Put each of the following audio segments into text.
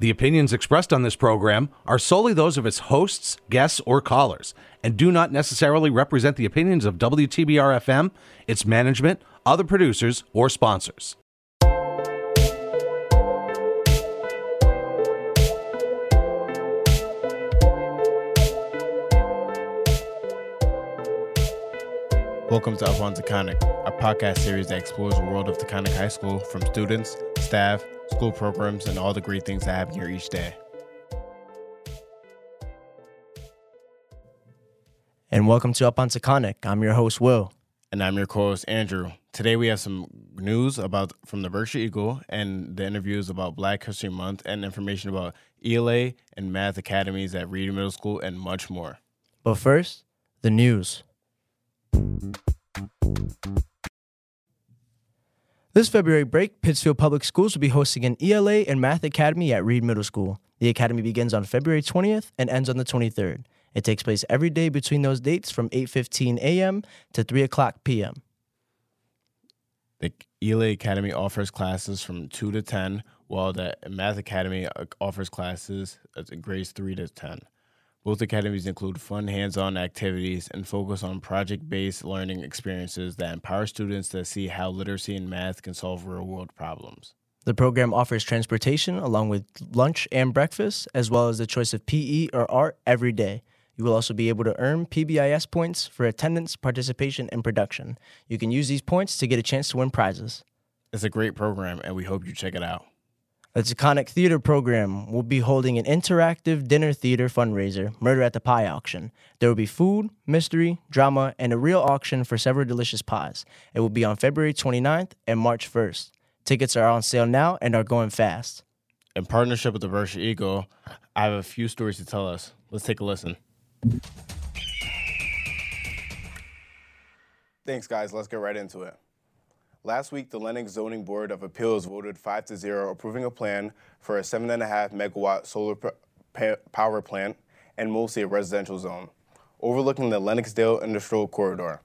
The opinions expressed on this program are solely those of its hosts, guests, or callers, and do not necessarily represent the opinions of WTBR FM, its management, other producers, or sponsors. Welcome to Up on Taconic, a podcast series that explores the world of Taconic High School from students, staff, school programs, and all the great things that happen here each day. And welcome to Up on Taconic. I'm your host, Will. And I'm your co-host Andrew. Today we have some news about from the Berkshire Eagle and the interviews about Black History Month and information about ELA and math academies at Reed Middle School and much more. But first, the news. This February break, Pittsfield Public Schools will be hosting an ELA and Math Academy at Reed Middle School. The academy begins on February 20th and ends on the 23rd. It takes place every day between those dates from 8:15 a.m. to 3 o'clock p.m. The ELA Academy offers classes from 2 to 10, while the Math Academy uh, offers classes at grades 3 to 10. Both academies include fun hands on activities and focus on project based learning experiences that empower students to see how literacy and math can solve real world problems. The program offers transportation along with lunch and breakfast, as well as the choice of PE or art every day. You will also be able to earn PBIS points for attendance, participation, and production. You can use these points to get a chance to win prizes. It's a great program, and we hope you check it out. The Taconic Theater Program will be holding an interactive dinner theater fundraiser, Murder at the Pie Auction. There will be food, mystery, drama, and a real auction for several delicious pies. It will be on February 29th and March 1st. Tickets are on sale now and are going fast. In partnership with the Berkshire Eagle, I have a few stories to tell us. Let's take a listen. Thanks, guys. Let's get right into it. Last week, the Lenox Zoning Board of Appeals voted 5 to 0, approving a plan for a 7.5 megawatt solar power plant in mostly a residential zone, overlooking the Lenoxdale Industrial Corridor.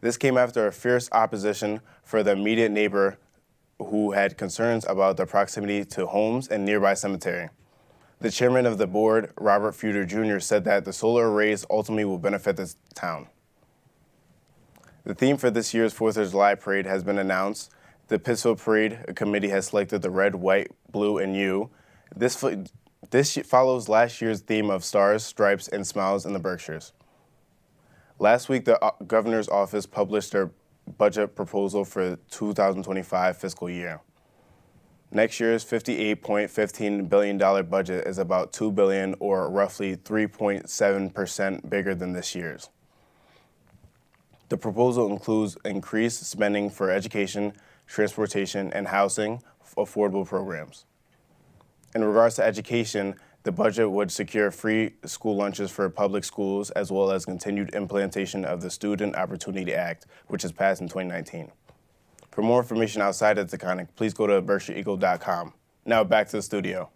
This came after a fierce opposition for the immediate neighbor who had concerns about the proximity to homes and nearby cemetery. The chairman of the board, Robert Fuster Jr., said that the solar arrays ultimately will benefit the town. The theme for this year's 4th of July parade has been announced. The Pittsfield Parade Committee has selected the red, white, blue, and you. This, this follows last year's theme of stars, stripes, and smiles in the Berkshires. Last week, the uh, governor's office published their budget proposal for the 2025 fiscal year. Next year's $58.15 billion budget is about 2 billion, or roughly 3.7% bigger than this year's. The proposal includes increased spending for education, transportation, and housing affordable programs. In regards to education, the budget would secure free school lunches for public schools as well as continued implementation of the Student Opportunity Act, which was passed in 2019. For more information outside of Taconic, please go to berkshireeagle.com. Now back to the studio.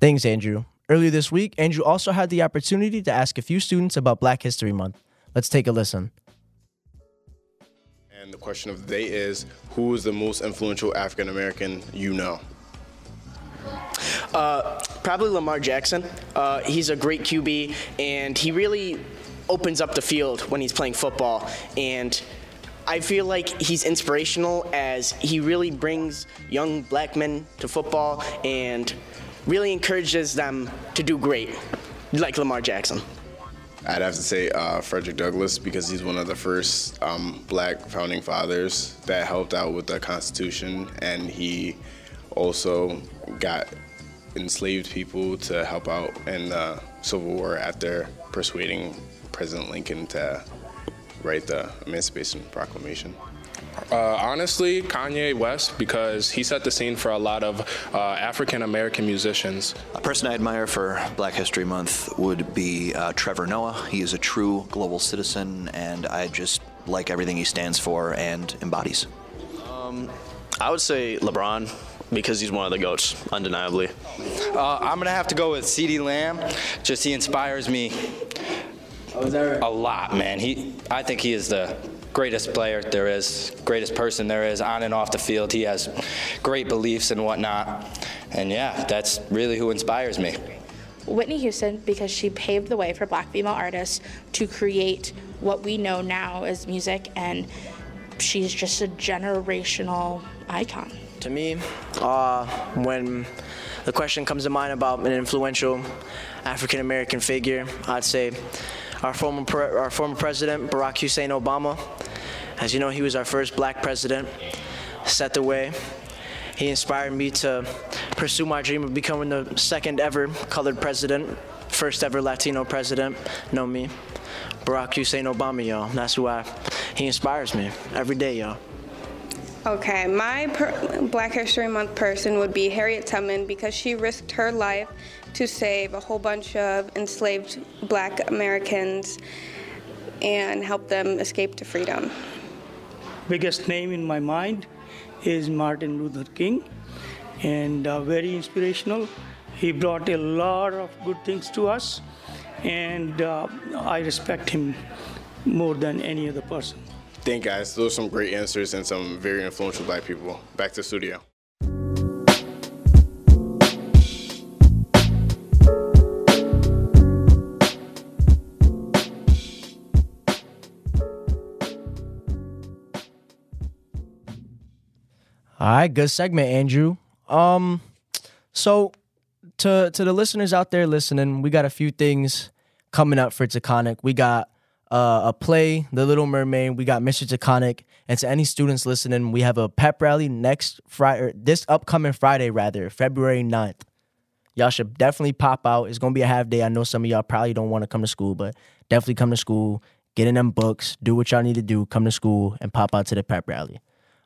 Thanks, Andrew. Earlier this week, Andrew also had the opportunity to ask a few students about Black History Month. Let's take a listen. And the question of the day is Who is the most influential African American you know? Uh, probably Lamar Jackson. Uh, he's a great QB, and he really opens up the field when he's playing football. And I feel like he's inspirational as he really brings young black men to football and really encourages them to do great, like Lamar Jackson. I'd have to say uh, Frederick Douglass because he's one of the first um, black founding fathers that helped out with the Constitution, and he also got enslaved people to help out in the Civil War after persuading President Lincoln to write the Emancipation Proclamation. Uh, honestly, Kanye West, because he set the scene for a lot of uh, African American musicians. A person I admire for Black History Month would be uh, Trevor Noah. He is a true global citizen, and I just like everything he stands for and embodies. Um, I would say LeBron because he's one of the goats, undeniably. Uh, I'm gonna have to go with CeeDee Lamb. Just he inspires me a lot, man. He, I think he is the greatest player there is, greatest person there is on and off the field. He has great beliefs and whatnot. And yeah, that's really who inspires me. Whitney Houston, because she paved the way for black female artists to create what we know now as music, and she's just a generational icon. To me, uh, when the question comes to mind about an influential African American figure, I'd say our former, pre- our former president, Barack Hussein Obama. As you know, he was our first black president, set the way. He inspired me to pursue my dream of becoming the second ever colored president, first ever Latino president. Know me, Barack Hussein Obama, y'all. That's who I. He inspires me every day, y'all. Okay, my Black History Month person would be Harriet Tubman because she risked her life to save a whole bunch of enslaved black Americans and help them escape to freedom. Biggest name in my mind is Martin Luther King and uh, very inspirational. He brought a lot of good things to us and uh, I respect him more than any other person. Thank guys. Those are some great answers and some very influential black people. Back to studio. All right, good segment, Andrew. Um, so to to the listeners out there listening, we got a few things coming up for Taconic. We got uh, a play, The Little Mermaid. We got Mr. Taconic, and to any students listening, we have a pep rally next Friday, this upcoming Friday, rather February 9th. Y'all should definitely pop out. It's gonna be a half day. I know some of y'all probably don't want to come to school, but definitely come to school, get in them books, do what y'all need to do, come to school, and pop out to the pep rally.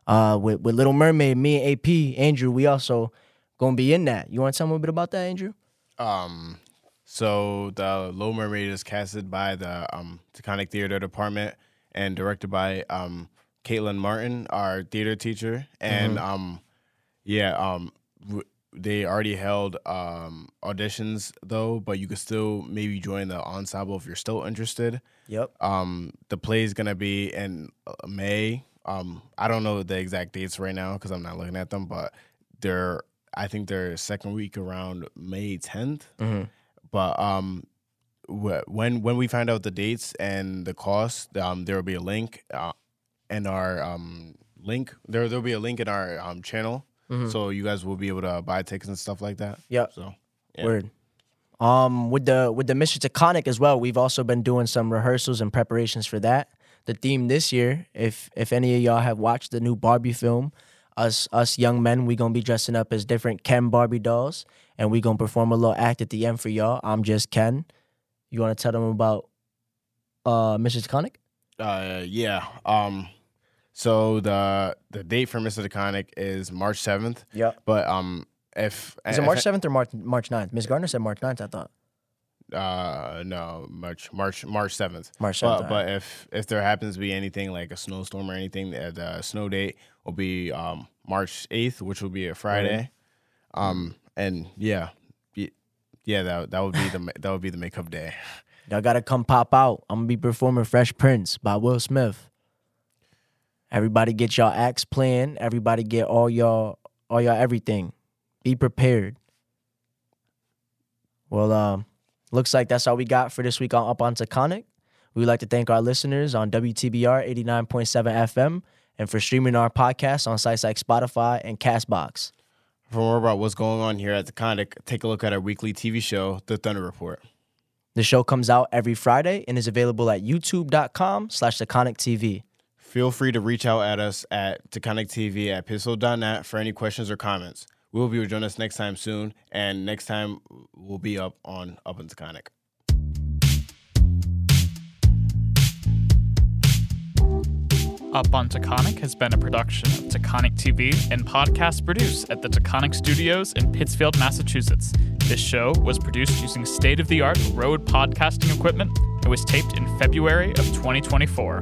Uh, with with Little Mermaid, me and AP, Andrew, we also gonna be in that. You want to tell me a bit about that, Andrew? Um, so the Little Mermaid is casted by the um, Taconic Theater Department and directed by um, Caitlin Martin, our theater teacher, and Mhm. um, yeah, um, w- they already held um, auditions though, but you could still maybe join the ensemble if you're still interested. Yep. Um, the play is gonna be in uh, May. Um, I don't know the exact dates right now because I'm not looking at them, but they're I think they're second week around May 10th. Mhm. But um, wh- when when we find out the dates and the cost, um, there will be a link uh, in our um link. There there'll be a link in our um channel, Mhm. so you guys will be able to buy tickets and stuff like that. Yep. So yeah. Word. Um, with the with the Mr. Taconic as well, we've also been doing some rehearsals and preparations for that. The theme this year, if if any of y'all have watched the new Barbie film, us us young men, we gonna be dressing up as different Ken Barbie dolls, and we gonna perform a little act at the end for y'all. I'm just Ken. You want to tell them about uh Mr. Taconic? Uh, yeah. Um, so the the date for Mr. Taconic is March seventh. Yep. But um, if Is it March seventh or March March 9th? Miss Gardner said March 9th, I thought. Uh, no, March March March seventh. March But, 7th, but if if there happens to be anything like a snowstorm or anything, the, the snow date will be um March eighth, which will be a Friday. Um, and yeah, yeah, that that would be the that would be the makeup day. Y'all gotta come pop out. I'm gonna be performing Fresh Prince by Will Smith. Everybody get y'all acts planned. Everybody get all y'all all y'all everything. Be prepared. Well, um, looks like that's all we got for this week on Up on Taconic. We would like to thank our listeners on WTBR 89.7 FM and for streaming our podcast on sites like Spotify and Castbox. For more about what's going on here at Taconic, take a look at our weekly TV show, The Thunder Report. The show comes out every Friday and is available at youtube.com slash Taconic TV. Feel free to reach out at us at TV at pittsfield.net for any questions or comments. We will be us next time soon, and next time we'll be up on Up on Taconic. Up on Taconic has been a production of Taconic TV and podcast produced at the Taconic Studios in Pittsfield, Massachusetts. This show was produced using state of the art Rode podcasting equipment and was taped in February of 2024.